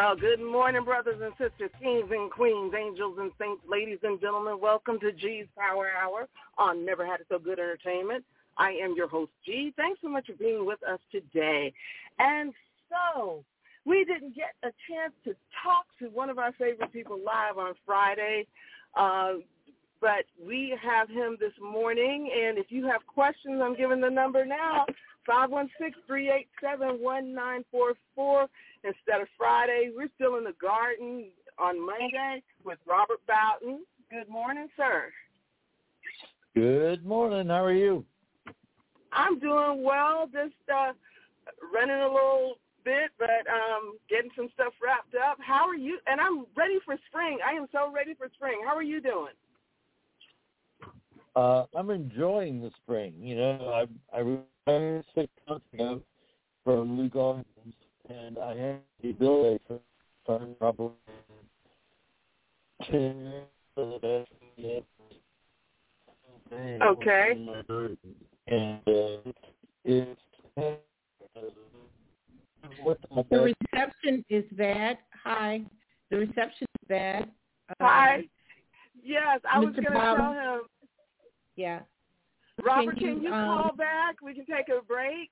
Well, good morning, brothers and sisters, kings and queens, angels and saints, ladies and gentlemen. Welcome to G's Power Hour on Never Had It So Good Entertainment. I am your host, G. Thanks so much for being with us today. And so, we didn't get a chance to talk to one of our favorite people live on Friday, uh, but we have him this morning. And if you have questions, I'm giving the number now, 516-387-1944. Instead of Friday, we're still in the garden on Monday with Robert Bowden. Good morning, sir. Good morning. How are you? I'm doing well, just uh, running a little bit, but um, getting some stuff wrapped up. How are you? And I'm ready for spring. I am so ready for spring. How are you doing? Uh, I'm enjoying the spring. You know, I I retired six months ago from Leu Gardens, and I had the ability to start probably ten years the best yet. Okay. And uh, it's what the The reception is bad. Hi. The reception is bad. Uh, Hi. Yes, I was going to Bowden? tell him, Yeah. Robert, Can you, can you um, call back? We can take a break.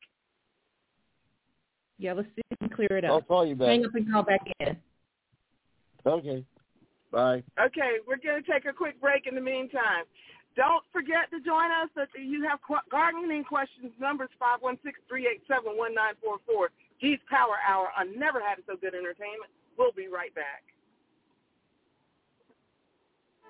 Yeah, let's see if we can clear it up. I'll call you back. Hang up and call back in. Okay. Bye. Okay, we're going to take a quick break in the meantime. Don't forget to join us if you have gardening questions. Numbers 516-387-1944. G's Power Hour on Never Had It So Good Entertainment. We'll be right back.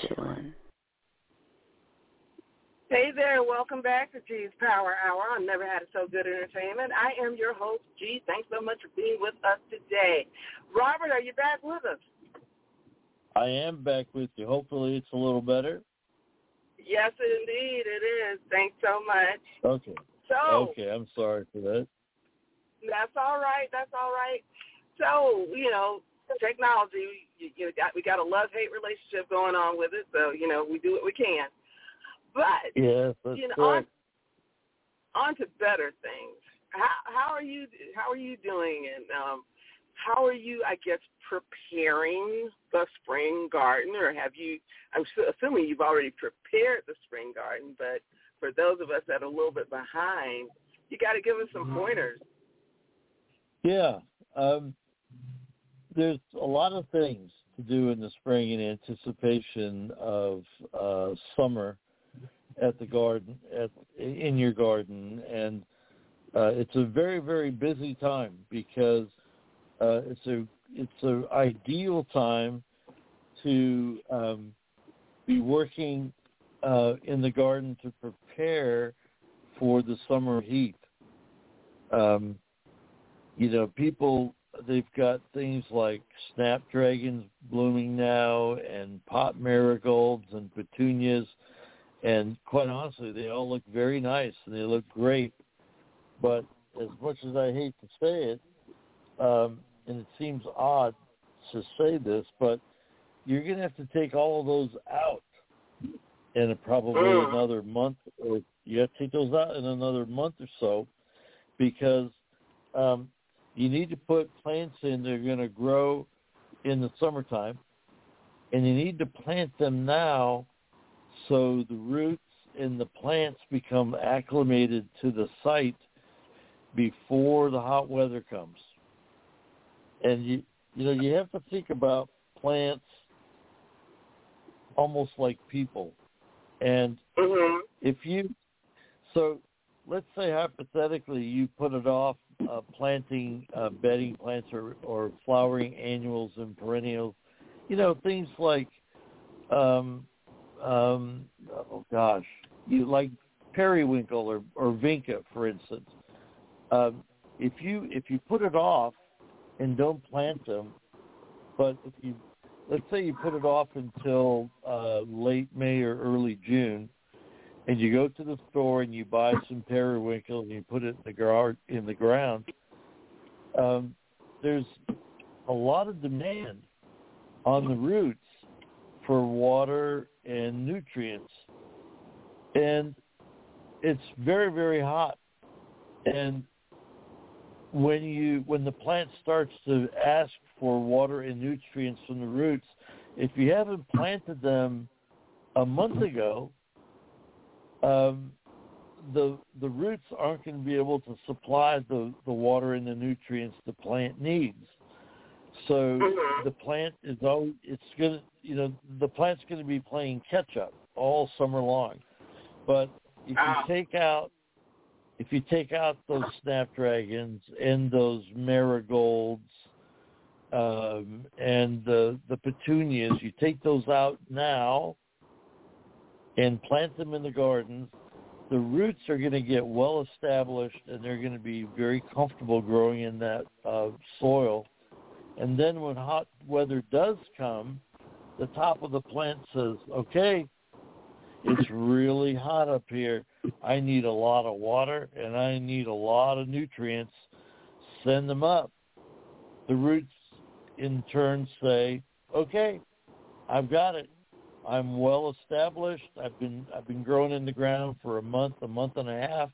chillin'? Hey there, welcome back to G's Power Hour on Never Had It So Good Entertainment. I am your host, G. Thanks so much for being with us today. Robert, are you back with us? I am back with you. Hopefully it's a little better. Yes, indeed, it is. Thanks so much. Okay. So, Okay, I'm sorry for that. that's all right. That's all right. So, you know, technology, you, you got, we got a love-hate relationship going on with it, so, you know, we do what we can. But, Yes, you know, correct. on, on to better things. How, how are you, how are you doing? And, um, how are you, I guess, preparing the spring garden, or have you? I'm su- assuming you've already prepared the spring garden, but for those of us that are a little bit behind, you got to give us some pointers. Yeah. Um, there's a lot of things to do in the spring in anticipation of uh, summer at the garden, at in your garden, and uh, it's a very very busy time because uh, it's a it's an ideal time to um, be working uh, in the garden to prepare for the summer heat. Um, you know, people they've got things like snapdragons blooming now, and pot marigolds and petunias, and quite honestly, they all look very nice and they look great. But as much as I hate to say it, um, and it seems odd to say this, but you're going to have to take all of those out in probably Mm. another month, or you have to take those out in another month or so, because um, you need to put plants in that are going to grow in the summertime, and you need to plant them now so the roots and the plants become acclimated to the site before the hot weather comes. And you you know you have to think about plants almost like people. And Mhm. if you so let's say hypothetically you put it off uh, planting uh, bedding plants or, or flowering annuals and perennials, you know things like um, um, oh gosh, you like periwinkle or, or vinca, for instance. Um, if you if you put it off and don't plant them, but if you let's say you put it off until uh, late May or early June, and you go to the store and you buy some periwinkle and you put it in the gar- in the ground, um, there's a lot of demand on the roots for water and nutrients, and it's very very hot, and when you when the plant starts to ask for water and nutrients from the roots, if you haven't planted them a month ago, um, the the roots aren't going to be able to supply the the water and the nutrients the plant needs. So Mhm. the plant is always it's going to you know the plant's going to be playing catch up all summer long. But if Ah. you take out if you take out those snapdragons and those marigolds um, and the the petunias, you take those out now and plant them in the gardens. The roots are going to get well established and they're going to be very comfortable growing in that uh, soil. And then when hot weather does come, the top of the plant says, "Okay, it's really hot up here. I need a lot of water and I need a lot of nutrients. Send them up. The roots in turn say, okay, I've got it. I'm well established. I've been I've been growing in the ground for a month, a month and a half,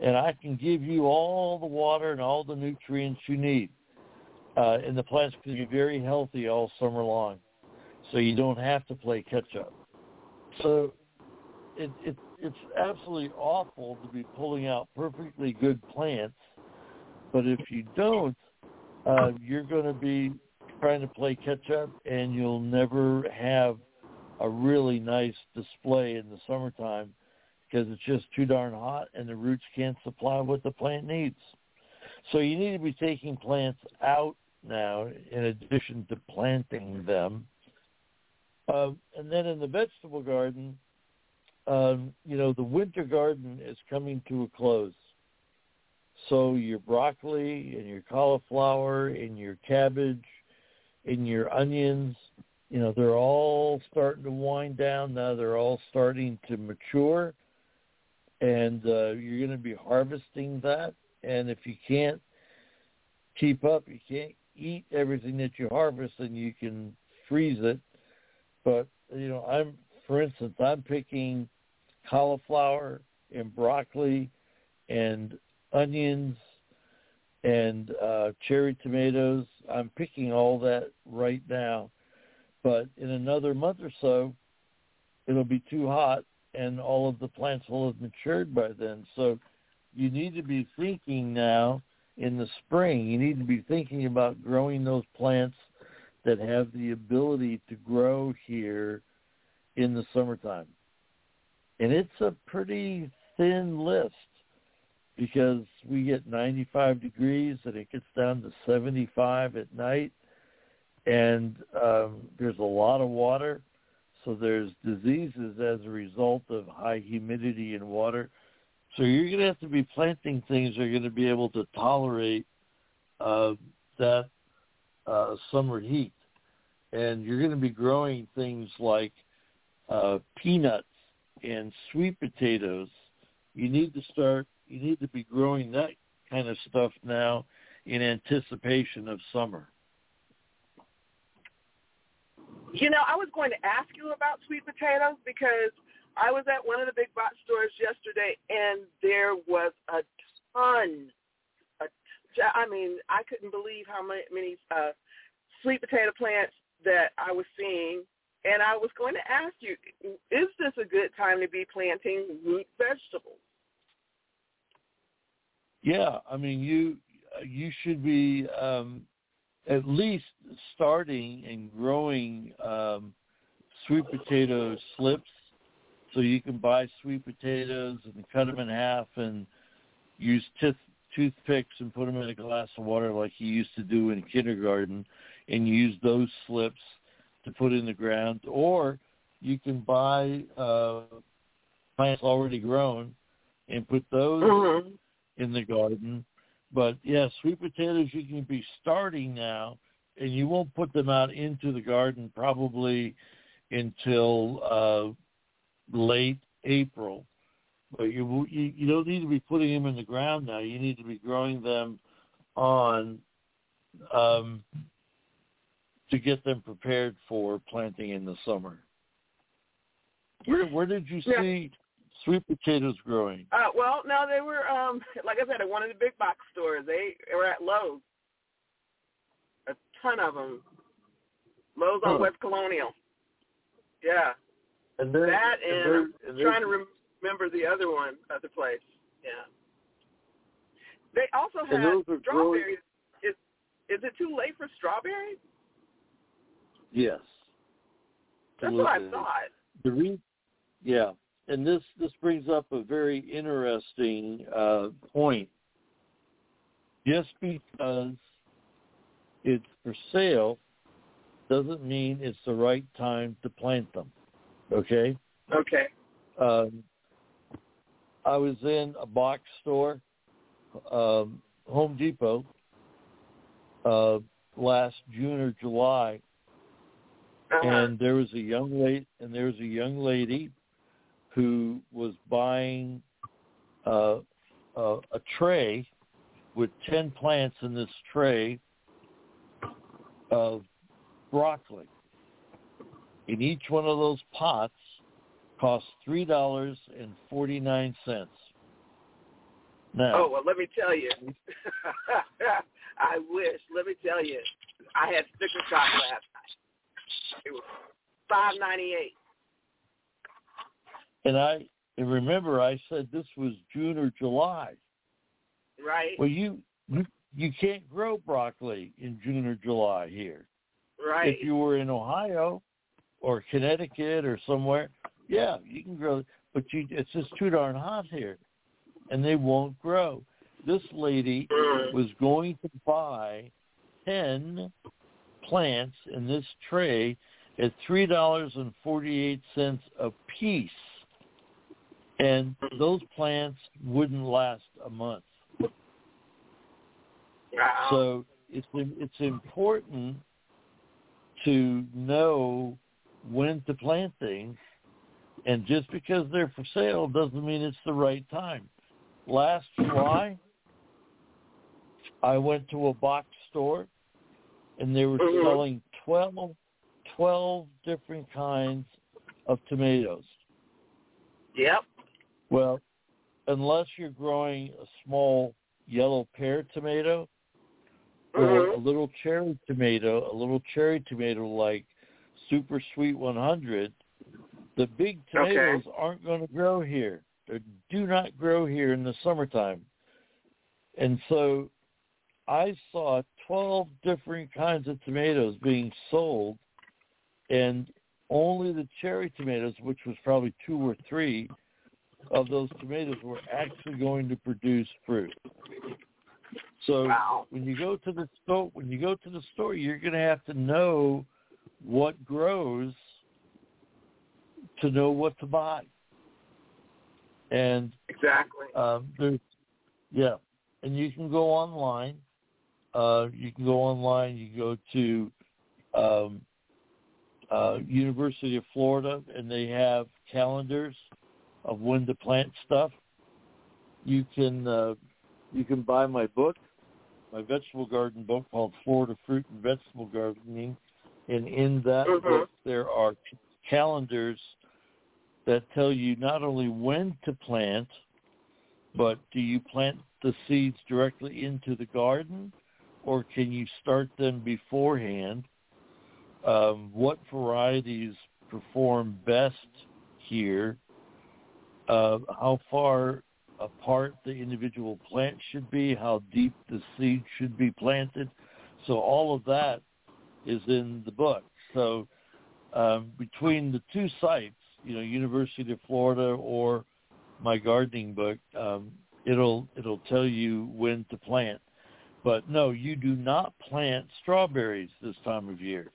and I can give you all the water and all the nutrients you need. Uh, and the plants can be very healthy all summer long, so you don't have to play catch up. So it, it it's absolutely awful to be pulling out perfectly good plants, but if you don't, uh, you're going to be trying to play catch up, and you'll never have a really nice display in the summertime because it's just too darn hot, and the roots can't supply what the plant needs. So you need to be taking plants out now, in addition to planting them. Uh, and then in the vegetable garden, um, you know, the winter garden is coming to a close. So your broccoli and your cauliflower and your cabbage and your onions, you know, they're all starting to wind down now. They're all starting to mature. And uh, you're going to be harvesting that. And if you can't keep up, you can't eat everything that you harvest and you can freeze it. But, you know, I'm, for instance, I'm picking cauliflower and broccoli and onions and uh, cherry tomatoes. I'm picking all that right now. But in another month or so, it'll be too hot and all of the plants will have matured by then. So you need to be thinking now in the spring, you need to be thinking about growing those plants that have the ability to grow here in the summertime. And it's a pretty thin list because we get 95 degrees and it gets down to 75 at night. And um, there's a lot of water, so there's diseases as a result of high humidity and water. So you're going to have to be planting things that are going to be able to tolerate uh, that uh, summer heat, and you're going to be growing things like uh, peanuts and sweet potatoes. You need to start. You need to be growing that kind of stuff now in anticipation of summer. You know, I was going to ask you about sweet potatoes because I was at one of the big box stores yesterday, and there was a ton. A, I mean, I couldn't believe how many, many uh, sweet potato plants that I was seeing. And I was going to ask you, is this a good time to be planting root vegetables? Yeah, I mean, you you should be um, at least starting and growing um, sweet potato slips so you can buy sweet potatoes and cut them in half and use tooth, toothpicks and put them in a glass of water like you used to do in kindergarten and use those slips to put in the ground or you can buy uh, plants already grown and put those mm-hmm. in the garden but yeah, sweet potatoes you can be starting now, and you won't put them out into the garden probably until uh, late April. But you, you you don't need to be putting them in the ground now. You need to be growing them on um, to get them prepared for planting in the summer. Where where did you see sweet potatoes growing? Uh, well, no, they were, um, like I said, at one of the big box stores. They were at Lowe's. A ton of them. Lowe's on West Colonial. Yeah, And then that and and, I'm and trying to remember the other one, other place. Yeah. They also had are growing- strawberries. Is is it too late for strawberries? Yes. That's what I thought. The re- yeah, and this this brings up a very interesting uh, point. Just because it's for sale doesn't mean it's the right time to plant them. Okay. Okay. Um, I was in a box store, um, Home Depot, uh, last June or July, Uh-huh. and there was a young lady and there was a young lady who was buying uh, uh, a tray with ten plants in this tray of broccoli. And each one of those pots cost three dollars and forty nine cents. Now, Oh well, let me tell you. I wish. Let me tell you. I had sticker shock last night. It was five ninety eight. And I and remember I said this was June or July. Right. Well, you you you can't grow broccoli in June or July here. Right. If you were in Ohio or Connecticut or somewhere, yeah, you can grow. But you, it's just too darn hot here, and they won't grow. This lady Mm. was going to buy ten plants in this tray at three dollars and forty eight cents a piece, and those plants wouldn't last a month. Wow. So it's it's important to know when to plant things, and just because they're for sale doesn't mean it's the right time. Last July, I went to a box store, and they were Mhm. selling 12, 12 different kinds of tomatoes. Yep. Well, unless you're growing a small yellow pear tomato or Mhm. a little cherry tomato, a little cherry tomato like Super Sweet 100, the big tomatoes aren't going to grow here. They do not grow here in the summertime. And so I saw 12 different kinds of tomatoes being sold, and only the cherry tomatoes, which was probably two or three of those tomatoes, were actually going to produce fruit. So Wow. when you go to the store, when you go to the store, you're going to have to know what grows to know what to buy. And Exactly. um, there's, yeah, and you can go online. Uh, you can go online. You go to um, uh, University of Florida, and they have calendars of when to plant stuff. You can uh, you can buy my book, my vegetable garden book called Florida Fruit and Vegetable Gardening, and in that Mhm. book there are calendars that tell you not only when to plant, but do you plant the seeds directly into the garden, or can you start them beforehand? Um, what varieties perform best here? Uh, how far apart the individual plant should be? How deep the seed should be planted? So all of that is in the book. So um, between the two sites, you know, University of Florida or my gardening book, um, it'll it'll tell you when to plant. But no, you do not plant strawberries this time of year.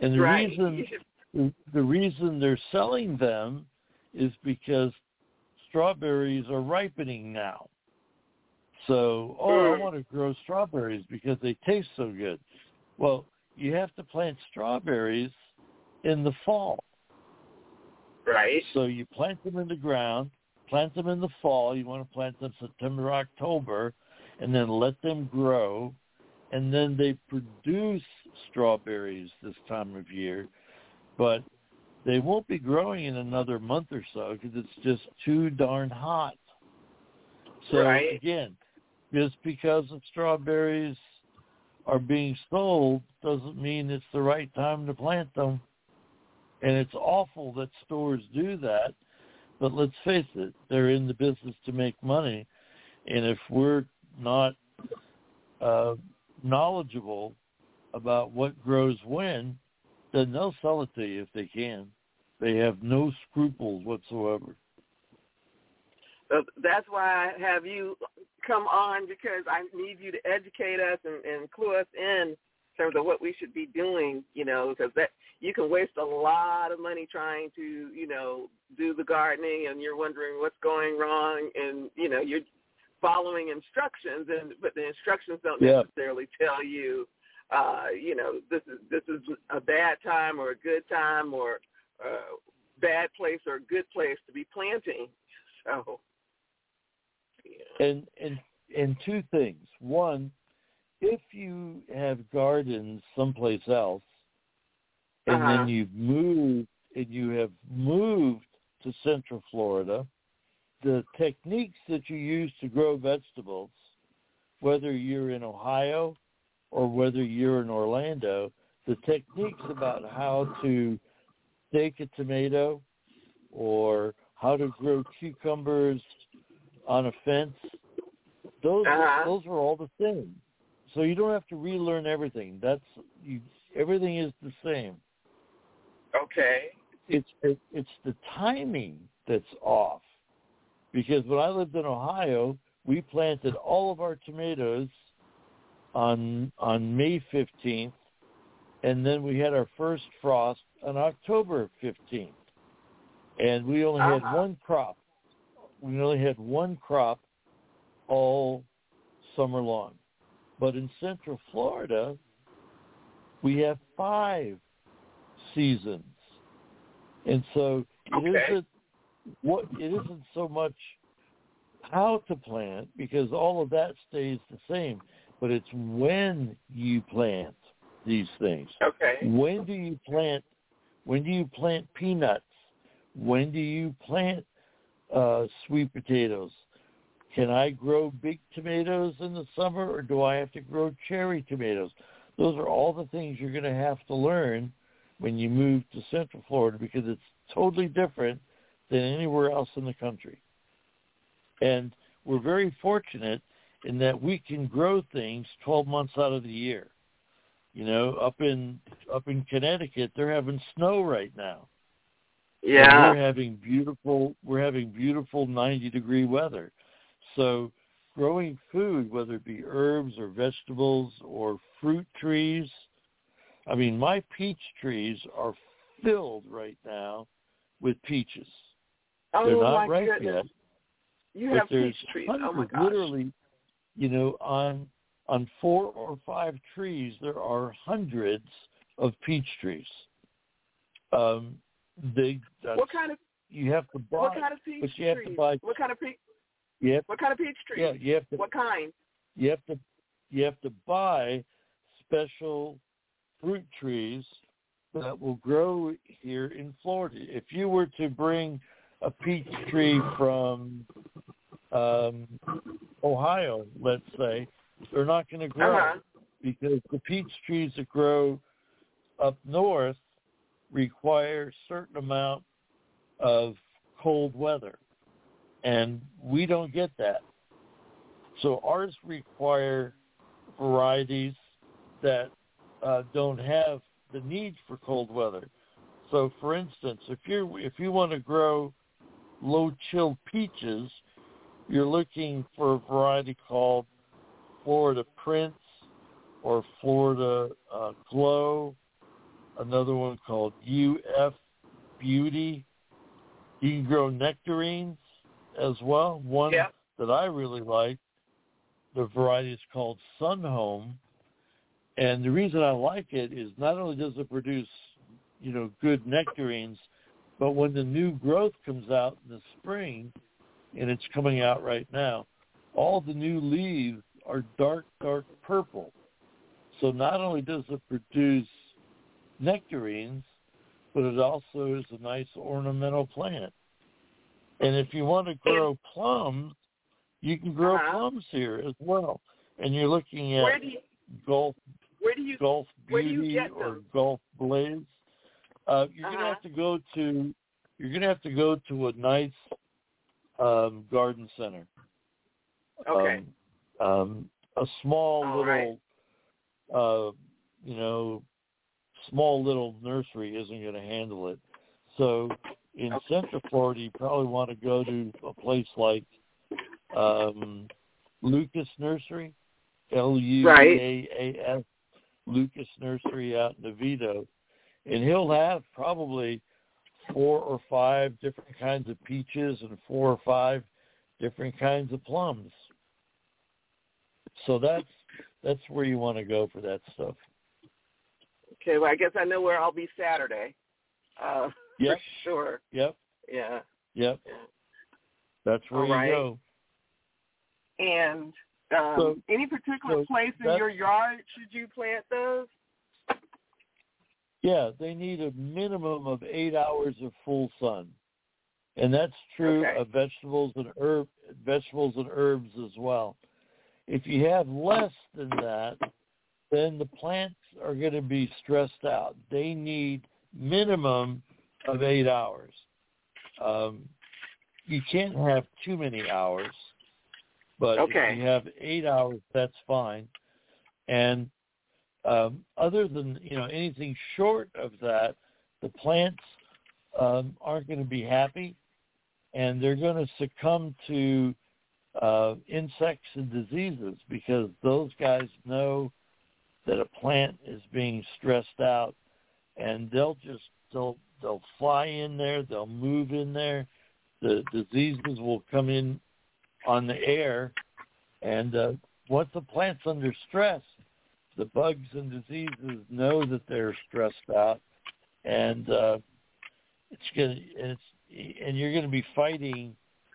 And the right. reason the reason they're selling them is because strawberries are ripening now. So, oh, I want to grow strawberries because they taste so good. Well, you have to plant strawberries in the fall. right. So you plant them in the ground, plant them in the fall. You want to plant them September, October, and then let them grow. And then they produce strawberries this time of year. But they won't be growing in another month or so because it's just too darn hot. So Right. again, just because of strawberries are being sold doesn't mean it's the right time to plant them. And it's awful that stores do that. But let's face it, they're in the business to make money. And if we're not uh, knowledgeable about what grows when, then they'll sell it to you if they can. They have no scruples whatsoever. That's why I have you come on because I need you to educate us and, and clue us in in terms of what we should be doing. You know, because that you can waste a lot of money trying to you know do the gardening, and you're wondering what's going wrong, and you know you're following instructions, and but the instructions don't Yeah. necessarily tell you, uh, you know, this is this is a bad time or a good time or uh, bad place or a good place to be planting. So. Yeah. And and and two things. One, if you have gardens someplace else and Uh-huh. then you've moved and you have moved to Central Florida, the techniques that you use to grow vegetables, whether you're in Ohio or whether you're in Orlando, the techniques about how to stake a tomato or how to grow cucumbers on a fence, those Uh-huh. those are all the same. So you don't have to relearn everything. That's you. Everything is the same. Okay. It's it, it's the timing that's off. Because when I lived in Ohio, we planted all of our tomatoes on on May fifteenth, and then we had our first frost on October fifteenth, and we only had Uh-huh. one crop. We only had one crop all summer long. But in Central Florida, we have five seasons. And so it Okay. isn't what it isn't so much how to plant because all of that stays the same, but it's when you plant these things. Okay. When do you plant? When do you plant peanuts? When do you plant uh, sweet potatoes? Can I grow big tomatoes in the summer, or do I have to grow cherry tomatoes? Those are all the things you're going to have to learn when you move to Central Florida because it's totally different than anywhere else in the country. And we're very fortunate in that we can grow things 12 months out of the year. You know, up in up in Connecticut, they're having snow right now. And Yeah. we're having beautiful we're having beautiful 90 degree weather. So growing food, whether it be herbs or vegetables or fruit trees. I mean, my peach trees are filled right now with peaches. Oh They're not my ripe goodness. yet, You have peach trees. Oh my gosh. literally, you know, on on four or five trees there are hundreds of peach trees. Um, they What kind of you have to buy, what kind of peach but you have trees? to buy. What kind of peach? Have, What kind of peach trees? yeah, you have to What kind? you have to you have to buy special fruit trees that will grow here in Florida. If you were to bring a peach tree from um, Ohio, let's say, they're not going to grow Uh-huh. because the peach trees that grow up north require certain amount of cold weather, and we don't get that. So ours require varieties that uh, don't have the need for cold weather. So, for instance, if you if you want to grow low chill peaches, you're looking for a variety called Florida Prince or Florida uh, Glow. Another one called UF Beauty. You can grow nectarines as well. One Yeah. that I really like, the variety is called Sun Home. And the reason I like it is not only does it produce, you know, good nectarines, but when the new growth comes out in the spring, and it's coming out right now, all the new leaves are dark, dark purple. So not only does it produce nectarines, but it also is a nice ornamental plant. And if you want to grow plums, you can grow Uh-huh. plums here as well. And you're looking at Where do you Gulf where do you Gulf where do you Beauty or? Gulf Blaze. Uh, you're gonna Uh-huh. have to go to you're gonna have to go to a nice um, garden center. Okay. Um, um, a small All little, uh, you know, small little nursery isn't going to handle it. So in Central Florida, you probably want to go to a place like um, Lukas Nursery, L U A A S, Lukas Nursery out in Oviedo, and he'll have probably four or five different kinds of peaches and four or five different kinds of plums. So that's that's where you want to go for that stuff. Okay, well I guess I know where I'll be Saturday. Uh Yep. for sure. Yep, Yeah. yep. That's where All you right. go. And um So- any particular so place in your yard should you plant those? Yeah, they need a minimum of eight hours of full sun, and that's true Okay. of vegetables and herb vegetables and herbs as well. If you have less than that, then the plants are going to be stressed out. They need minimum of eight hours. Um, you can't have too many hours, but Okay. if you have eight hours, that's fine. And um, other than you know anything short of that, the plants um, aren't going to be happy, and they're going to succumb to uh, insects and diseases because those guys know that a plant is being stressed out, and they'll just they'll they'll fly in there, they'll move in there, the diseases will come in on the air, and uh, once the plant's under stress, the bugs and diseases know that they're stressed out, and uh, it's gonna and it's and you're going to be fighting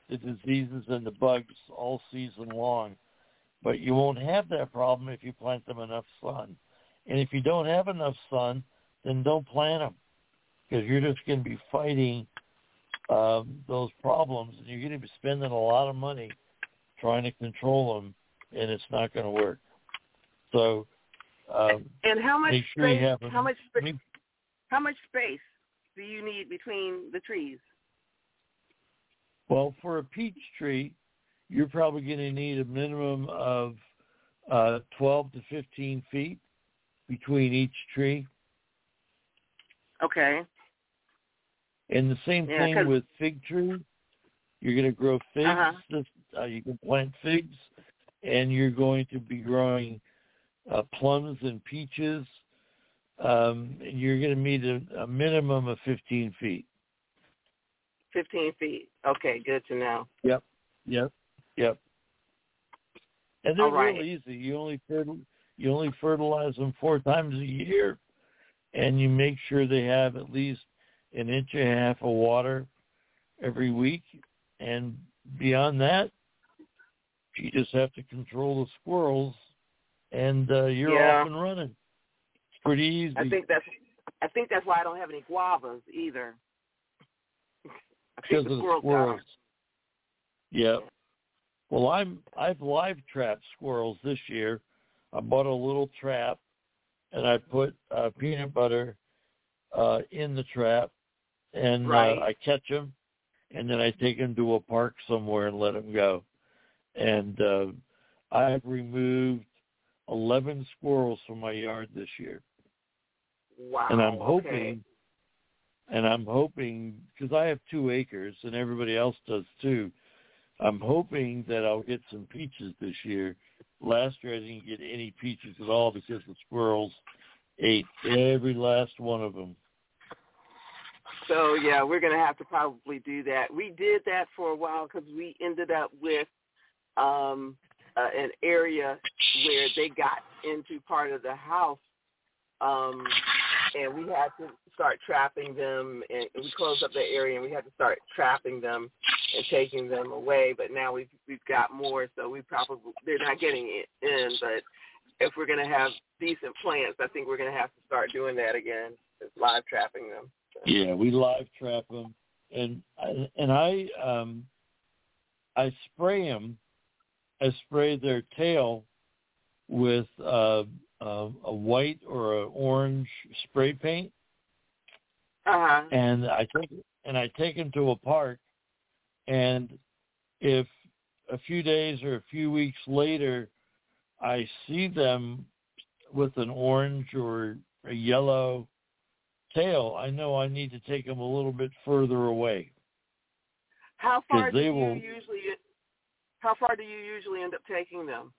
the diseases and the bugs all season long. But you won't have that problem if you plant them enough sun. And if you don't have enough sun, then don't plant them because you're just going to be fighting um, those problems, and you're going to be spending a lot of money trying to control them, and it's not going to work. So um, And how much sure space a- how much how much space do you need between the trees? Well, for a peach tree, you're probably going to need a minimum of uh, 12 to 15 feet between each tree. Okay. And the same Yeah, thing with fig tree. You're going to grow figs. Uh-huh. This, uh, you can plant figs, and you're going to be growing uh, plums and peaches. Um, and you're going to meet a, a minimum of 15 feet. 15 feet. Okay, good to know. Yep, yep, yep. And they're All right. real easy. You only fertil- you only fertilize them four times a year, and you make sure they have at least an inch and a half of water every week. And beyond that, you just have to control the squirrels, and uh, you're Yeah. off and running. It's pretty easy. I think that's I think that's why I don't have any guavas either. Because of the squirrels got 'em. squirrels. Yep. Well, I'm I've live trapped squirrels this year. I bought a little trap, and I put uh, peanut butter uh, in the trap, and Right. uh, I catch them, and then I take them to a park somewhere and let them go. And uh, I've removed eleven squirrels from my yard this year Wow. and I'm okay. hoping, and I'm hoping because I have two acres and everybody else does too. I'm hoping that I'll get some peaches this year. Last year I didn't get any peaches at all because the squirrels ate every last one of them. So yeah, we're gonna have to probably do that. We did that for a while because we ended up with um, uh, an area where they got into part of the house, um, and we had to start trapping them. And we closed up that area, and we had to start trapping them and taking them away. But now we've we've got more, so we probably they're not getting in. But if we're gonna have decent plants, I think we're gonna have to start doing that again, is live trapping them. Yeah, we live trap them, and and I um I spray them. I spray their tail with uh, uh, a white or an orange spray paint, Uh huh. and I take and I take them to a park, and if a few days or a few weeks later, I see them with an orange or a yellow tail, I know I need to take them a little bit further away. How far do they you will- usually? How far do you usually end up taking them?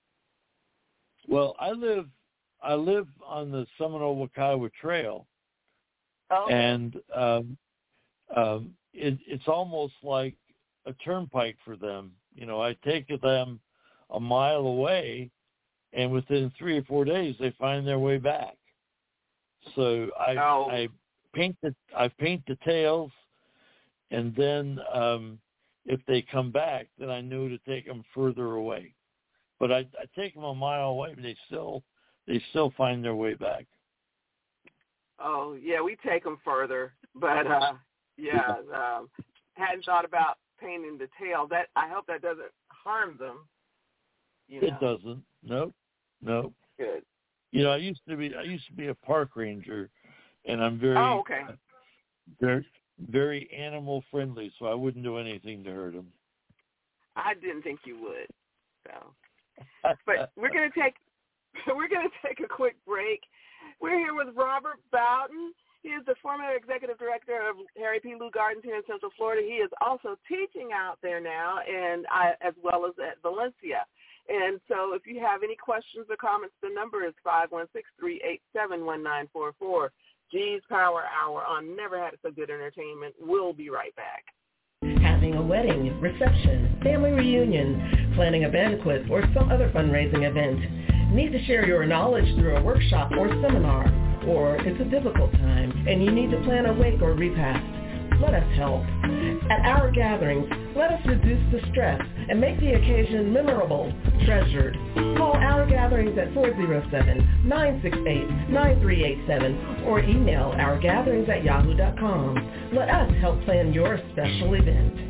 Well, I live I live on the Seminole Wekiva Trail, Oh, and um, um, it, it's almost like a turnpike for them. You know, I take them a mile away, and within three or four days, they find their way back. So I Oh. I paint the I paint the tails, and then um, if they come back, then I knew to take them further away. But I, I take them a mile away, but they still they still find their way back. oh, yeah, we take them further, but uh, yeah, um, hadn't thought about painting the tail. That I hope that doesn't harm them. You know, It doesn't. Nope. Nope. good. You know, I used to be I used to be a park ranger, and I'm very Oh, okay. very very animal friendly, so I wouldn't do anything to hurt him. I didn't think you would. So, but we're gonna take we're gonna take a quick break. We're here with Robert Bowden. He is the former executive director of Harry P. Leu Gardens here in Central Florida. He is also teaching out there now, and I, as well as at Valencia. And so, if you have any questions or comments, the number is five one six three eight seven one nine four four. G's Power Hour on Never Had So Good Entertainment. We'll be right back. having a wedding, reception, family reunion, planning a banquet, or some other fundraising event. Need to share your knowledge through a workshop or seminar, or it's a difficult time and you need to plan a wake or repast. Let us help. At our gatherings, let us reduce the stress and make the occasion memorable, treasured. Call our gatherings at 407-968-9387 or email ourgatherings at yahoo.com. Let us help plan your special event.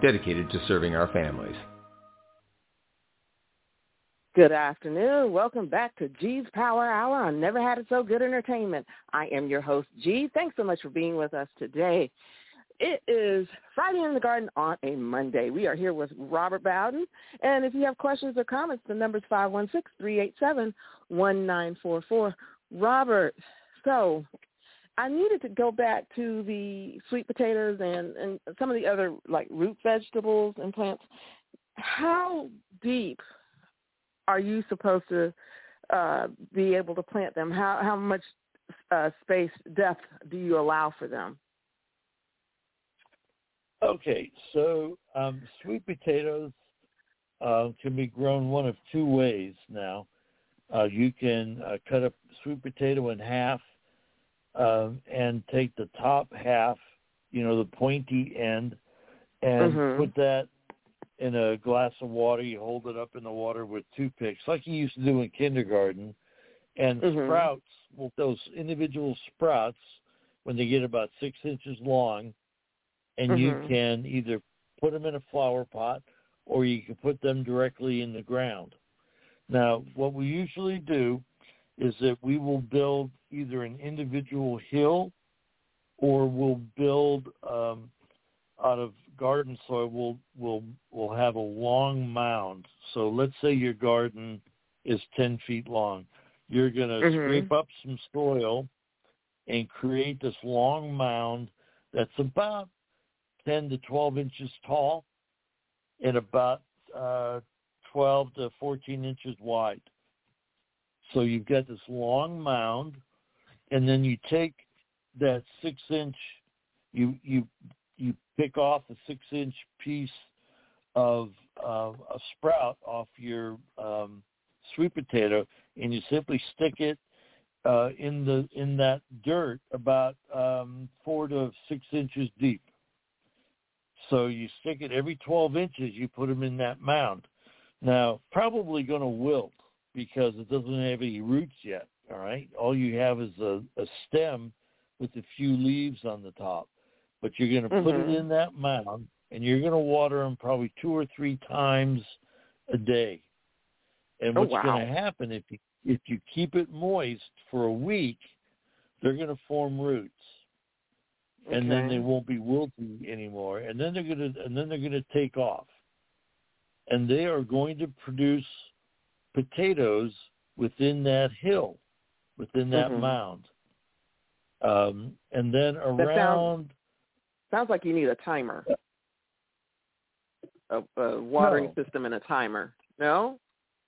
dedicated to serving our families. Good afternoon. Welcome back to G's Power Hour on Never Had It So Good Entertainment. I am your host, G. Thanks so much for being with us today. It is Friday in the Garden on a Monday. We are here with Robert Bowden. And if you have questions or comments, the number is 516-387-1944. Robert, so I needed to go back to the sweet potatoes and, and some of the other like root vegetables and plants. How deep are you supposed to uh, be able to plant them? How how much uh, space depth do you allow for them? Okay, so um, sweet potatoes uh, can be grown one of two ways now. Uh, you can uh, cut a sweet potato in half um, and take the top half, you know, the pointy end, and Mhm. put that in a glass of water. You hold it up in the water with toothpicks, like you used to do in kindergarten. And Mhm. sprouts, well, those individual sprouts, when they get about six inches long, and you Mhm. can either put them in a flower pot or you can put them directly in the ground. Now, what we usually do is that we will build either an individual hill or we'll build um, out of garden soil. We'll we'll we'll have a long mound. So let's say your garden is ten feet long. You're going to Mhm. scrape up some soil and create this long mound that's about 10 to 12 inches tall and about uh, 12 to 14 inches wide. So you've got this long mound, and then you take that six inch, you you you pick off a six inch piece of uh, a sprout off your um, sweet potato, and you simply stick it uh, in the in that dirt about um, four to six inches deep. So you stick it every 12 inches. You put them in that mound. Now, probably going to wilt because it doesn't have any roots yet. All right, all you have is a, a stem with a few leaves on the top. But you're going to put Mhm. it in that mound, and you're going to water them probably two or three times a day. And Oh, what's wow. going to happen if you if you keep it moist for a week, they're going to form roots and then they won't be wilting anymore and then they're going to and then they're going to take off and they are going to produce potatoes within that hill within that Mhm. mound um and then around Sounds like you need a timer, a, a watering No. system and a timer. No.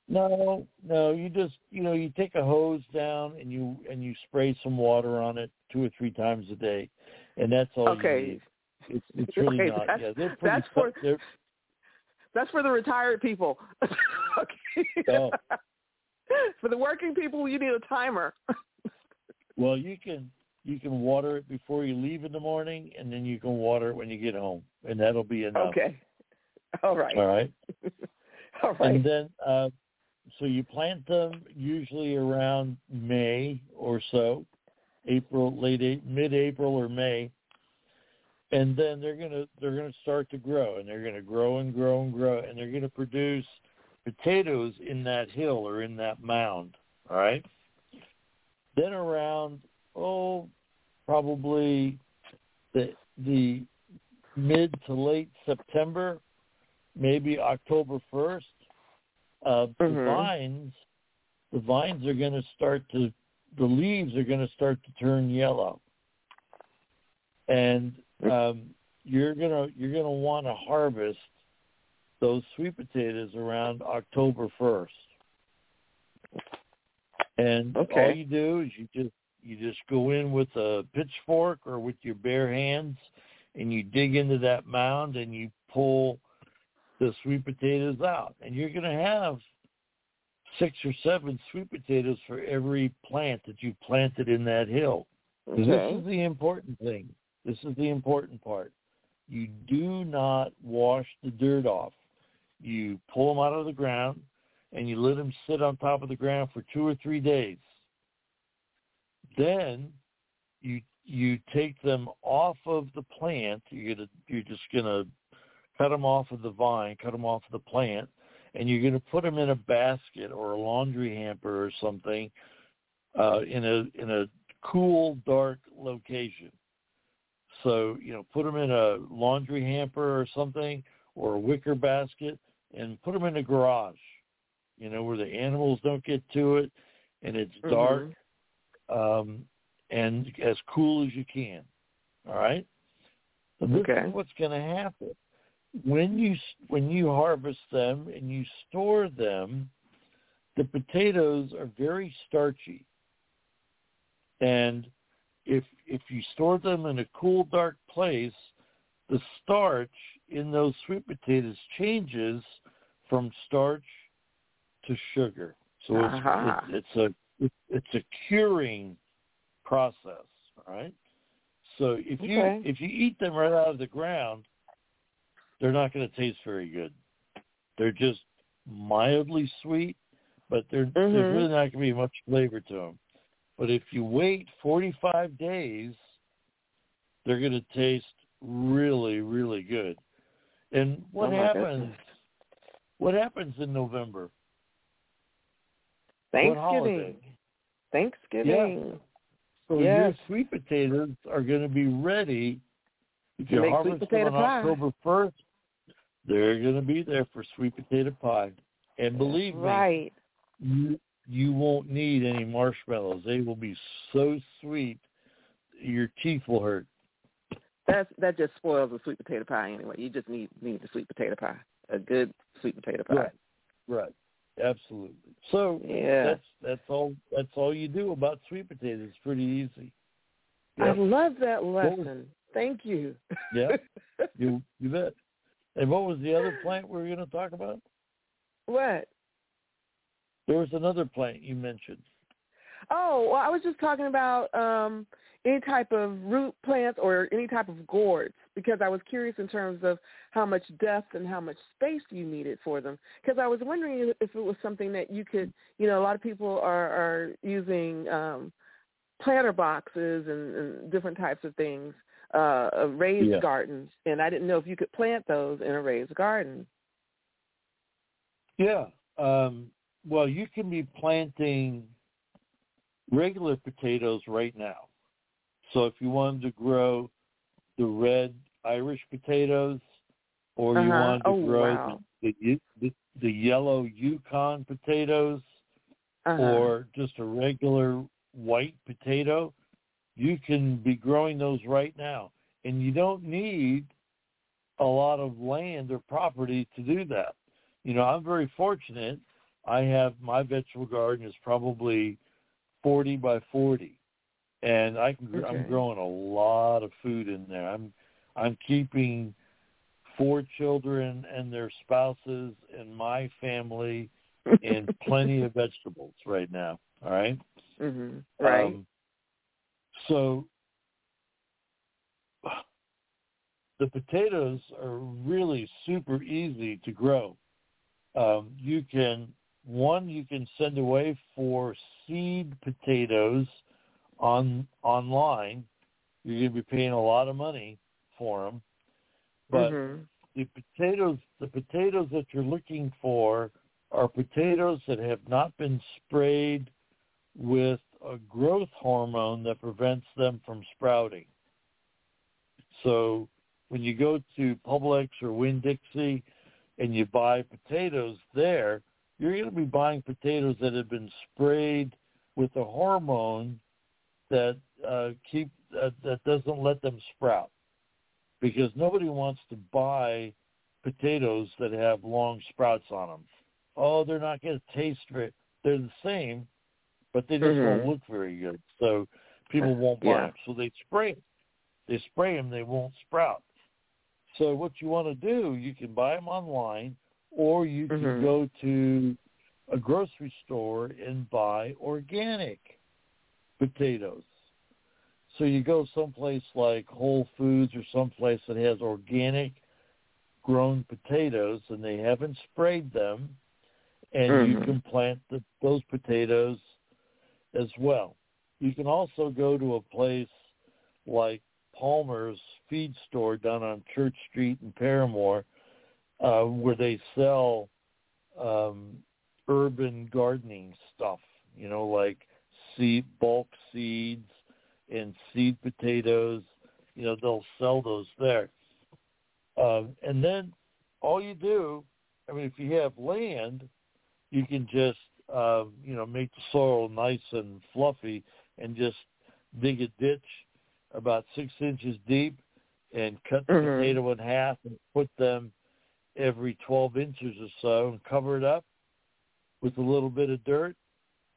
no no you just you know you take a hose down and you and you spray some water on it two or three times a day and that's all Okay. you need it's it's really Okay, not that's- yeah they're pretty that's for- they're That's for the retired people. okay. Oh. For the working people, you need a timer. Well, you can you can water it before you leave in the morning, and then you can water it when you get home, and that'll be enough. Okay. All right. All right. All right. And then, uh, so you plant them usually around May or so, April, late A- mid-April or May, and then they're gonna they're gonna start to grow, and they're gonna grow and grow and grow, and they're gonna produce potatoes in that hill or in that mound. All right. Then around oh, probably the the mid to late September, maybe October first, uh, the Mhm. vines the vines are going to start to the leaves are going to start to turn yellow, and um, you're gonna you're gonna want to harvest those sweet potatoes around October first. And all you do is you just you just go in with a pitchfork or with your bare hands and you dig into that mound and you pull the sweet potatoes out. And you're going to have six or seven sweet potatoes for every plant that you planted in that hill. Okay. This is the important thing. This is the important part. you do not wash the dirt off. You pull them out of the ground and you let them sit on top of the ground for two or three days. Then you you take them off of the plant. You're gonna you're just gonna cut them off of the vine, cut them off of the plant, and you're gonna put them in a basket or a laundry hamper or something uh, in a in a cool, dark location. So you know, put them in a laundry hamper or something, or a wicker basket, and put them in the garage. You know, where the animals don't get to it, and it's Mm-hmm. dark, um, and as cool as you can. All right. So this Okay. is what's going to happen when you when you harvest them and you store them. The potatoes are very starchy, and if if you store them in a cool, dark place, the starch in those sweet potatoes changes from starch to sugar. So it's Aha. it's, it's a it, it's a curing process, right? So if you Okay. if you eat them right out of the ground, they're not going to taste very good. They're just mildly sweet, but there Mhm. there's really not going to be much flavor to them. But if you wait 45 days, they're going to taste really, really good. And oh, what Oh, happens? goodness. What happens in November? Thanksgiving. Thanksgiving. So Yes. your sweet potatoes are going to be ready. If To you harvest potato them on pie. October 1st, they're going to be there for sweet potato pie. And believe me, Right. you you won't need any marshmallows. They will be so sweet, your teeth will hurt. That's that just spoils the sweet potato pie anyway. You just need need the sweet potato pie. A good sweet potato pie. Right. Right. Absolutely. So Yeah. that's that's all that's all you do about sweet potatoes. It's pretty easy. I love that was- lesson. Thank you. Yeah. you you bet. And what was the other plant we were going to talk about? what? There was another plant you mentioned. Oh, well, I was just talking about um any type of root plants or any type of gourds because I was curious in terms of how much depth and how much space you needed for them. Because I was wondering if it was something that you could, you know, a lot of people are are using um planter boxes and, and different types of things, uh, raised Yeah. gardens, and I didn't know if you could plant those in a raised garden. Yeah. Um, well, you can be planting regular potatoes right now. So if you wanted to grow the red Irish potatoes, or you Uh-huh. wanted to Oh, grow wow. the, the the the yellow Yukon potatoes, Uh-huh. or just a regular white potato, you can be growing those right now. And you don't need a lot of land or property to do that. You know, I'm very fortunate. I have my vegetable garden is probably 40 by 40. And I can gr I'm growing a lot of food in there. I'm I'm keeping four children and their spouses and my family and plenty of vegetables right now. All right. hmm Right. Um, so the potatoes are really super easy to grow. Um, you can one you can send away for seed potatoes on online. You're going to be paying a lot of money for them, but Mhm. the potatoes the potatoes that you're looking for are potatoes that have not been sprayed with a growth hormone that prevents them from sprouting. So when you go to Publix or Winn Dixie and you buy potatoes there, you're going to be buying potatoes that have been sprayed with a hormone that uh, keep uh, that doesn't let them sprout because nobody wants to buy potatoes that have long sprouts on them. Oh, they're not going to taste very. They're the same, but they just Mhm. won't look very good. So people won't buy Yeah. them. So they spray 'em. They spray them, they won't sprout. So what you want to do, you can buy them online, or you can Mhm. go to a grocery store and buy organic potatoes. So you go someplace like Whole Foods or someplace that has organic grown potatoes and they haven't sprayed them, and Mhm. you can plant the, those potatoes as well. You can also go to a place like Palmer's Feed Store down on Church Street in Parramore, uh, where they sell um, urban gardening stuff. You know, like seed bulk seeds and seed potatoes. You know, they'll sell those there. Um, and then all you do, I mean, if you have land, you can just, uh, you know, make the soil nice and fluffy and just dig a ditch about six inches deep and cut the Mhm. potato in half and put them every 12 inches or so and cover it up with a little bit of dirt.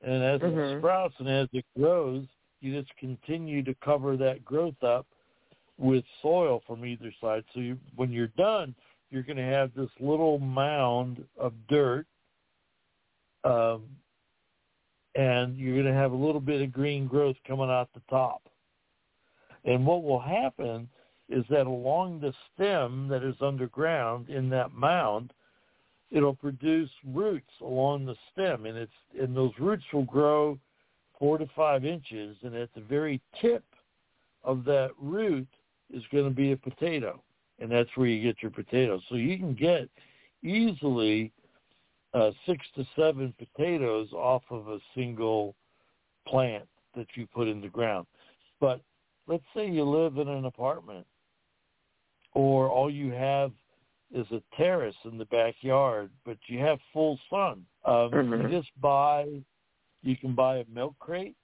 And as Mhm. it sprouts and as it grows, you just continue to cover that growth up with soil from either side. So you, when you're done, you're going to have this little mound of dirt, um, and you're going to have a little bit of green growth coming out the top. And what will happen is that along the stem that is underground in that mound, it'll produce roots along the stem, and it's and those roots will grow four to five inches, and at the very tip of that root is going to be a potato, and that's where you get your potatoes. So you can get easily uh, six to seven potatoes off of a single plant that you put in the ground. But let's say you live in an apartment, or all you have is a terrace in the backyard, but you have full sun. Um, Mhm. You just buy, you can buy a milk crate,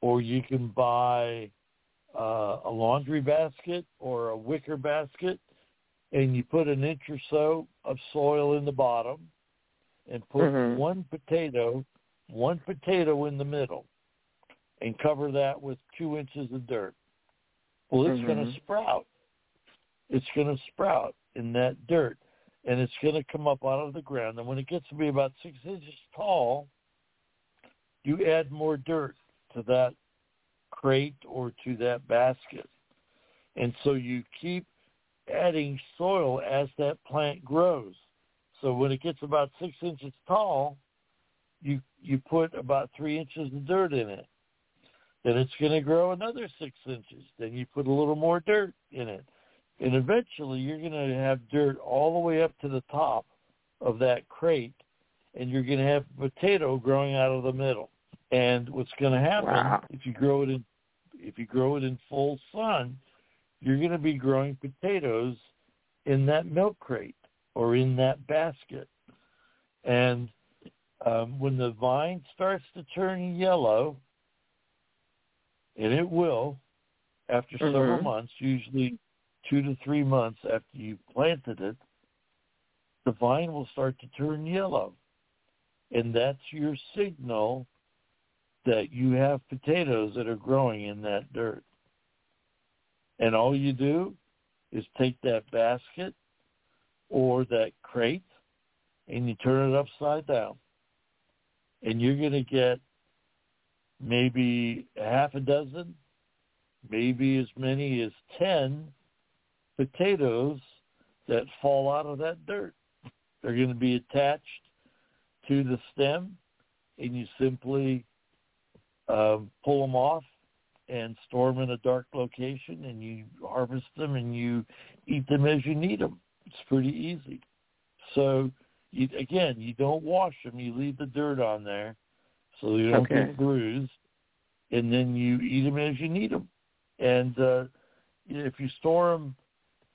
or you can buy uh, a laundry basket or a wicker basket, and you put an inch or so of soil in the bottom, and put Mhm. one potato, one potato in the middle, and cover that with two inches of dirt. Well, it's going Mhm. to sprout. It's going to sprout in that dirt, and it's going to come up out of the ground. And when it gets to be about six inches tall, you add more dirt to that crate or to that basket. And so you keep adding soil as that plant grows. So when it gets about six inches tall, you you put about three inches of dirt in it. Then it's going to grow another six inches. Then you put a little more dirt in it. And eventually you're going to have dirt all the way up to the top of that crate, and you're going to have a potato growing out of the middle. And what's going to happen Wow. if you grow it in if you grow it in full sun, you're going to be growing potatoes in that milk crate or in that basket. And um, when the vine starts to turn yellow, and it will after several Mhm. months, usually two to three months after you planted it, the vine will start to turn yellow. And that's your signal that you have potatoes that are growing in that dirt. And all you do is take that basket or that crate and you turn it upside down. And you're going to get maybe half a dozen, maybe as many as 10 potatoes that fall out of that dirt. They're going to be attached to the stem, and you simply um, pull them off and store them in a dark location, and you harvest them and you eat them as you need them. It's pretty easy. So, you, again, you don't wash them. You leave the dirt on there so you don't Okay. get bruised, and then you eat them as you need them. And uh, if you store them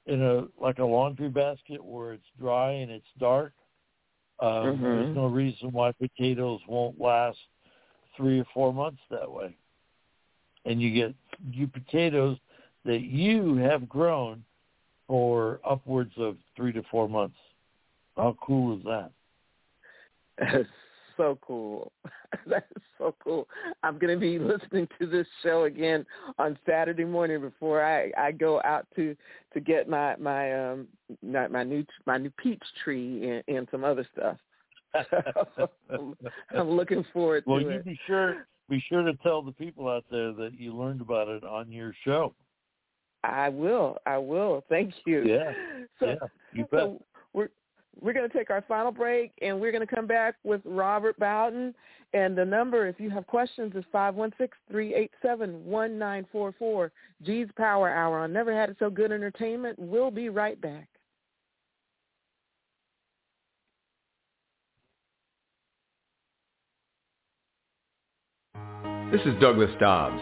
in a like a laundry basket where it's dry and it's dark, um, Mhm. there's no reason why potatoes won't last three or four months that way. And you get you potatoes that you have grown for upwards of three to four months. How cool is that? That's so cool. That's so cool. I'm going to be listening to this show again on Saturday morning before I I go out to to get my my um my, my new my new peach tree and, and some other stuff. I'm looking forward well, to you be sure be sure to tell the people out there that you learned about it on your show. I will. I will. Thank you. Yeah. So, yeah. You bet. so we're we're going to take our final break, and we're going to come back with Robert Bowden. And the number, if you have questions, is five one six three eight seven one nine four four. G's Power Hour on Never Had It So Good Entertainment. We'll be right back. This is Douglas Dobbs,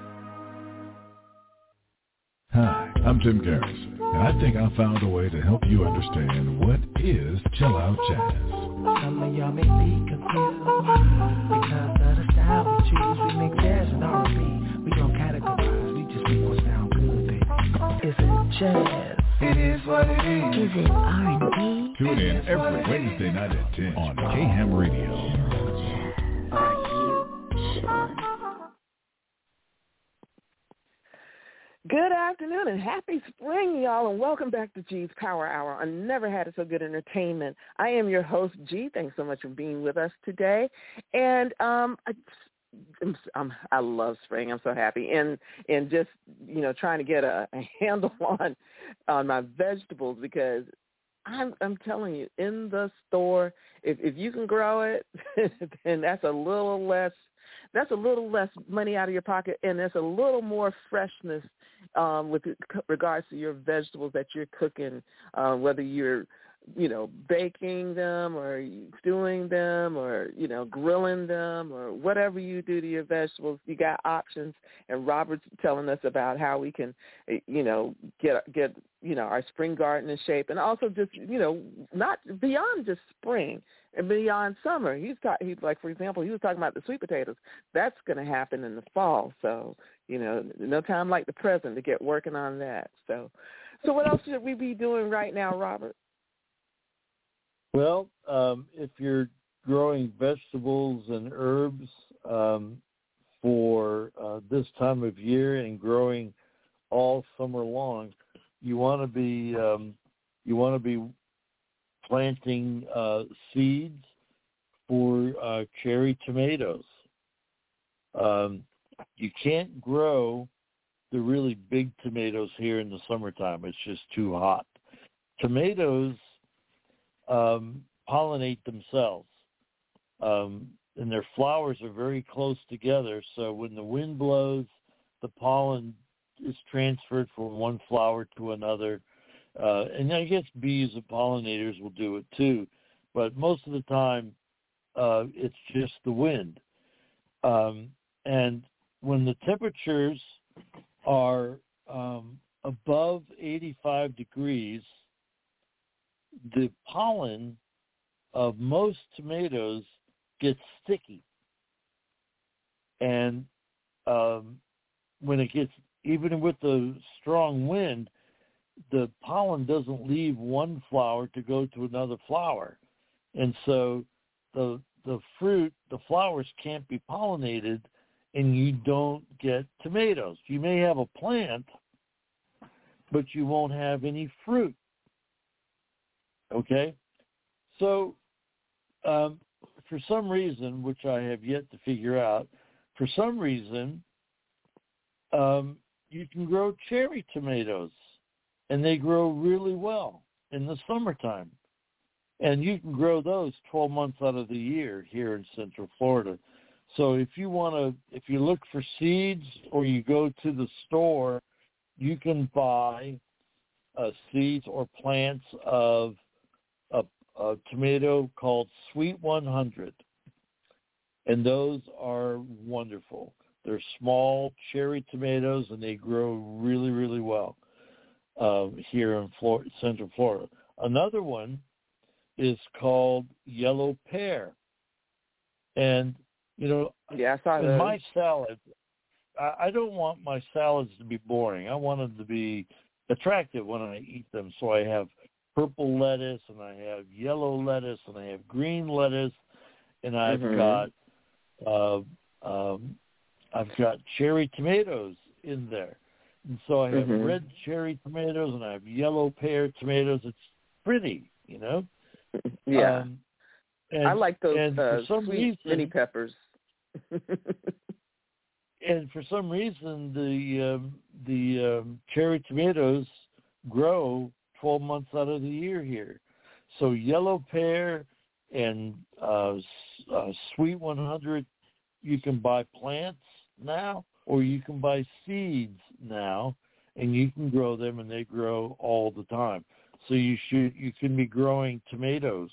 Hi, I'm Jim Garrison, and I think I found a way to help you understand what is chill out jazz. Some of y'all may be confused because of the style we choose. We make jazz and R&B. We don't categorize. We just make what sound good, baby. Is it jazz? It is what it is. Is it R&B? Tune in every Wednesday night at 10 on KHAM Radio. Are you chillin'? Good afternoon and happy spring, y'all, and welcome back to G's Power Hour I Never Had It So Good Entertainment. I am your host, G. Thanks so much for being with us today. And um, I, I'm, I'm, I love spring. I'm so happy, and and just you know trying to get a, a handle on on my vegetables because I'm I'm telling you, in the store, if if you can grow it, then that's a little less that's a little less money out of your pocket, and there's a little more freshness um, with regards to your vegetables that you're cooking, uh, whether you're you know baking them or stewing them or you know grilling them or whatever you do to your vegetables. You got options. And robert's telling us about how we can eh, you know get get you know our spring garden in shape. And also just you know not beyond just spring and beyond summer. He's talking he's like for example he was talking about the sweet potatoes. That's going to happen in the fall. So you know no time like the present to get working on that. So so what else should we be doing right now robert Well, um, if you're growing vegetables and herbs um, for uh, this time of year and growing all summer long, you want to be um, you want to be planting uh, seeds for uh, cherry tomatoes. Um, you can't grow the really big tomatoes here in the summertime. It's just too hot. Tomatoes um, pollinate themselves. Um, and their flowers are very close together. So when the wind blows, the pollen is transferred from one flower to another. Uh, and I guess bees and pollinators will do it too. But most of the time, uh, it's just the wind. Um, and when the temperatures are um, above 85 degrees, the pollen of most tomatoes gets sticky. And um, when it gets, even with the strong wind, the pollen doesn't leave one flower to go to another flower. And so the the fruit, the flowers can't be pollinated and you don't get tomatoes. You may have a plant, but you won't have any fruit. Okay? So um, for some reason, which I have yet to figure out, for some reason, um, you can grow cherry tomatoes, and they grow really well in the summertime. And you can grow those 12 months out of the year here in Central Florida. So if you want to, if you look for seeds or you go to the store, you can buy uh, seeds or plants of a, a tomato called Sweet 100. And those are wonderful. They're small cherry tomatoes and they grow really, really well uh, here in Florida, Central Florida. Another one is called yellow pear. And, you know, yeah, I saw in those. my salad, I, I don't want my salads to be boring. I want them to be attractive when I eat them. So I have purple lettuce and I have yellow lettuce and I have green lettuce and I've Mhm. got uh, um, I've got cherry tomatoes in there. And so I have Mhm. red cherry tomatoes and I have yellow pear tomatoes. It's pretty, you know. Yeah. Um, and, I like those uh, sweet reason, mini peppers. and for some reason the um, the um, cherry tomatoes grow 12 months out of the year here. So yellow pear and uh, uh, sweet 100, you can buy plants now, or you can buy seeds now, and you can grow them, and they grow all the time. So you should you can be growing tomatoes,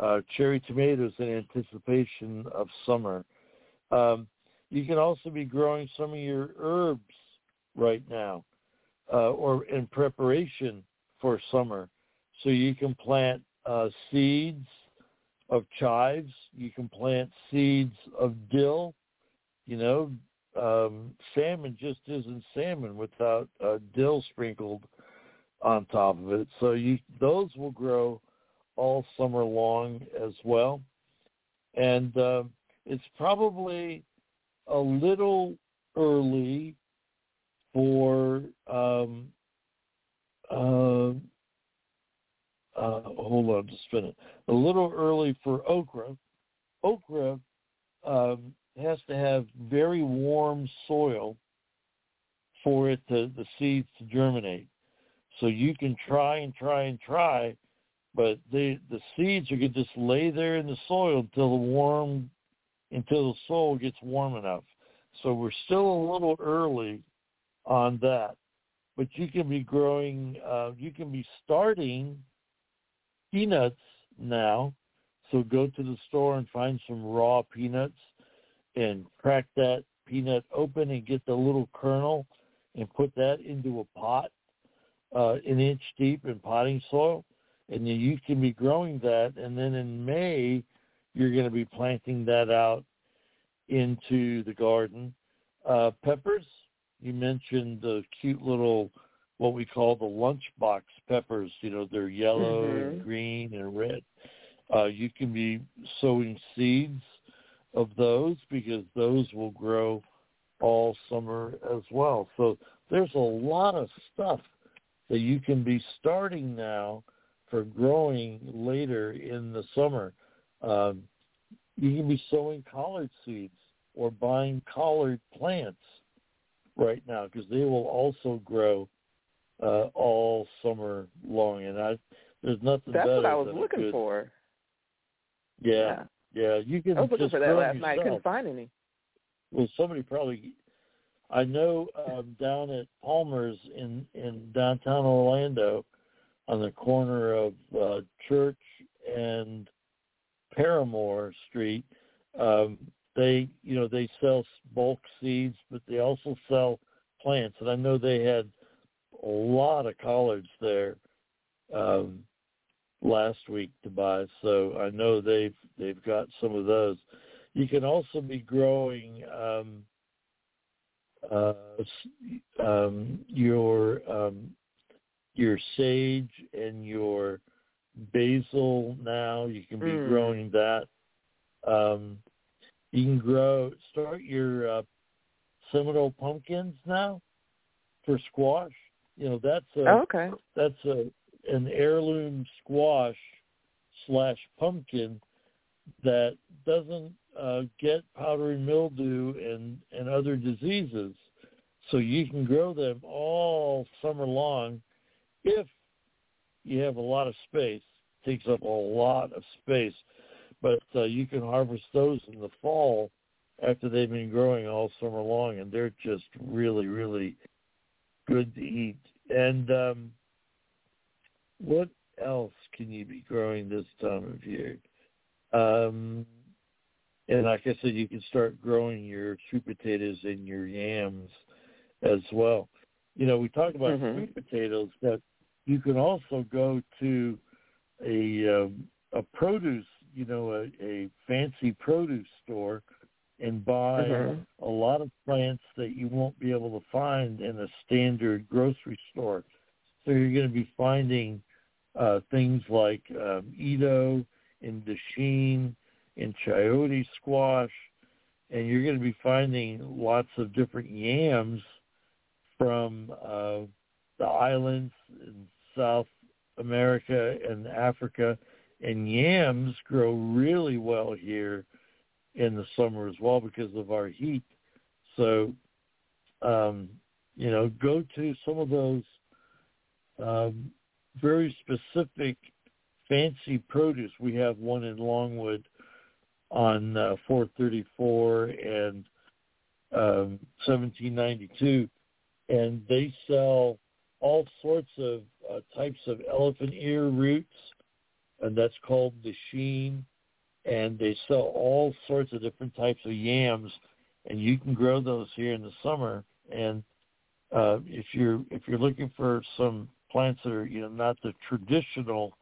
uh, cherry tomatoes in anticipation of summer. Um, you can also be growing some of your herbs right now, uh, or in preparation for summer. So you can plant uh, seeds of chives. You can plant seeds of dill. You know, um, salmon just isn't salmon without uh, dill sprinkled on top of it. So you those will grow all summer long as well. And uh, it's probably a little early for um, uh, uh, hold on just a minute. A little early for okra. Okra um, has to have very warm soil for it to the seeds to germinate. So you can try and try and try, but the the seeds are going to just lay there in the soil until the warm until the soil gets warm enough. So we're still a little early on that, but you can be growing. Uh, you can be starting peanuts now. So go to the store and find some raw peanuts and crack that peanut open and get the little kernel and put that into a pot uh, an inch deep in potting soil. And then you can be growing that. And then in May, you're going to be planting that out into the garden. Uh, peppers, you mentioned the cute little, what we call the lunchbox peppers. You know, they're yellow and Mhm. green and red. Uh, you can be sowing seeds of those because those will grow all summer as well. So there's a lot of stuff that you can be starting now for growing later in the summer. Um, you can be sowing collard seeds or buying collard plants right now because they will also grow uh, all summer long. And I, there's nothing That's what I was looking good- for. Yeah, yeah. You can I was looking just for that last them night. Couldn't find any. Well, somebody probably. I know um, down at Palmer's in in downtown Orlando, on the corner of uh, Church and Parramore Street, um, they you know they sell bulk seeds, but they also sell plants, and I know they had a lot of collards there um, last week to buy. So I know they've they've got some of those. You can also be growing um, uh, um, your um, your sage and your basil now. You can be Mm. growing that. You can grow start your uh, Seminole pumpkins now for squash. You know that's a Oh, okay. that's a an heirloom squash slash pumpkin that doesn't uh, get powdery mildew and and other diseases. So you can grow them all summer long if you have a lot of space. takes up a lot of space, but uh, you can harvest those in the fall after they've been growing all summer long, and they're just really, really good to eat. And um, what else can you be growing this time of year? Um, and like I said, you can start growing your sweet potatoes and your yams as well. You know, we talk about Mhm. sweet potatoes, but you can also go to a um, a produce, you know, a, a fancy produce store and buy Mhm. a lot of plants that you won't be able to find in a standard grocery store. So you're going to be finding uh, things like um, eddo and Dasheen and Chayote squash, and you're going to be finding lots of different yams from uh, the islands in South America and Africa. And yams grow really well here in the summer as well because of our heat. So, um, you know, go to some of those um, very specific fancy produce. We have one in Longwood on uh, 434 and um, 1792, and they sell all sorts of uh, types of elephant ear roots, and that's called the sheen. And they sell all sorts of different types of yams, and you can grow those here in the summer. And uh, if you're if you're looking for some plants that are you know not the traditional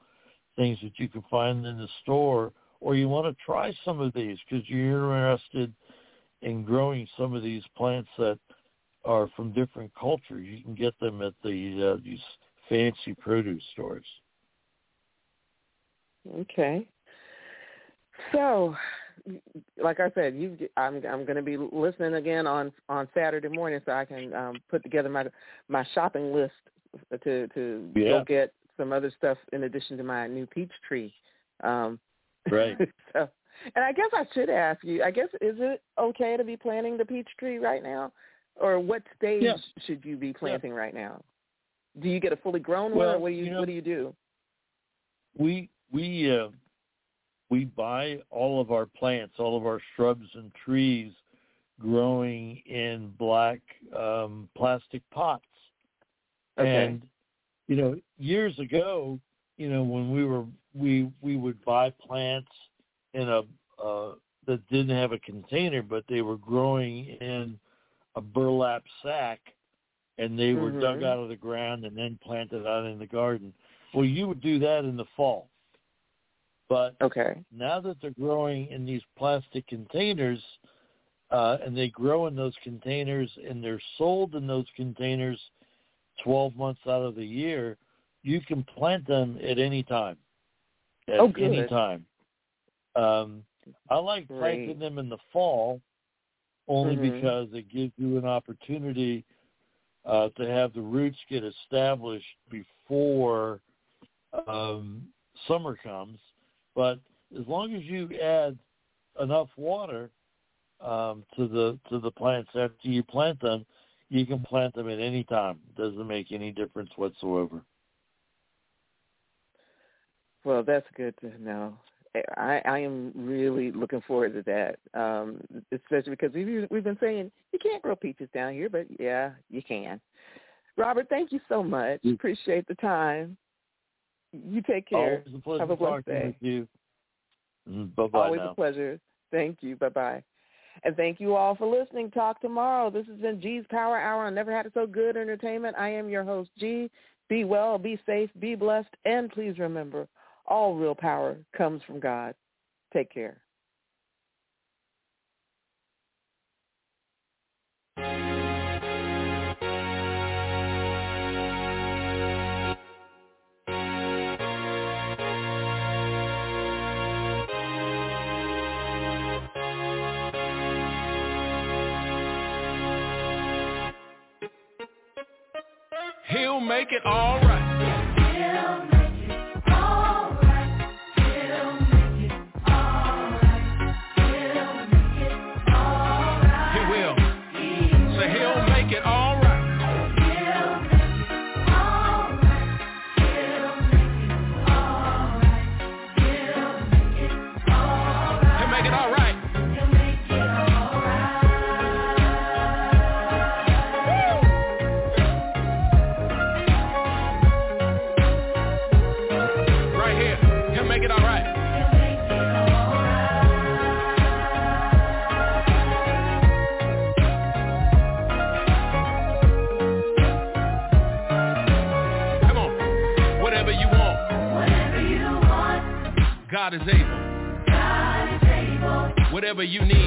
things that you can find in the store, or you want to try some of these because you're interested in growing some of these plants that are from different cultures. You can get them at the uh, these fancy produce stores. Okay. So, like I said, you I'm I'm going to be listening again on on Saturday morning, so I can um, put together my my shopping list to to yeah. go get some other stuff in addition to my new peach tree. Um, right. so, and I guess I should ask you. I guess is it okay to be planting the peach tree right now, or what stage yeah. should you be planting yeah. right now? Do you get a fully grown well, one, or what do you, you know, what do you do? We we uh, we buy all of our plants, all of our shrubs and trees, growing in black um, plastic pots. Okay. And you know, years ago, you know, when we were we we would buy plants in a uh, that didn't have a container, but they were growing in a burlap sack, and they were Mhm. dug out of the ground and then planted out in the garden. Well, you would do that in the fall, but Okay. now that they're growing in these plastic containers, uh, and they grow in those containers and they're sold in those containers 12 months out of the year, you can plant them at any time. At Oh, good. any time. Um, I like Great. planting them in the fall only Mhm. because it gives you an opportunity uh, to have the roots get established before um, summer comes. But as long as you add enough water um, to the to the plants after you plant them, you can plant them at any time. It Doesn't make any difference whatsoever. Well, that's good to know. I, I am really looking forward to that, um, especially because we've we've been saying you can't grow peaches down here, but yeah, you can. Robert, thank you so much. Appreciate the time. You take care. Always a pleasure Have a blessed day. you. Mm, bye bye Always now. a pleasure. Thank you. Bye bye. And thank you all for listening. Talk tomorrow. This has been G's Power Hour on Never Had It So Good Entertainment. I am your host, G. Be well, be safe, be blessed, and please remember, all real power comes from God. Take care. He'll make it all God is able. Whatever you need.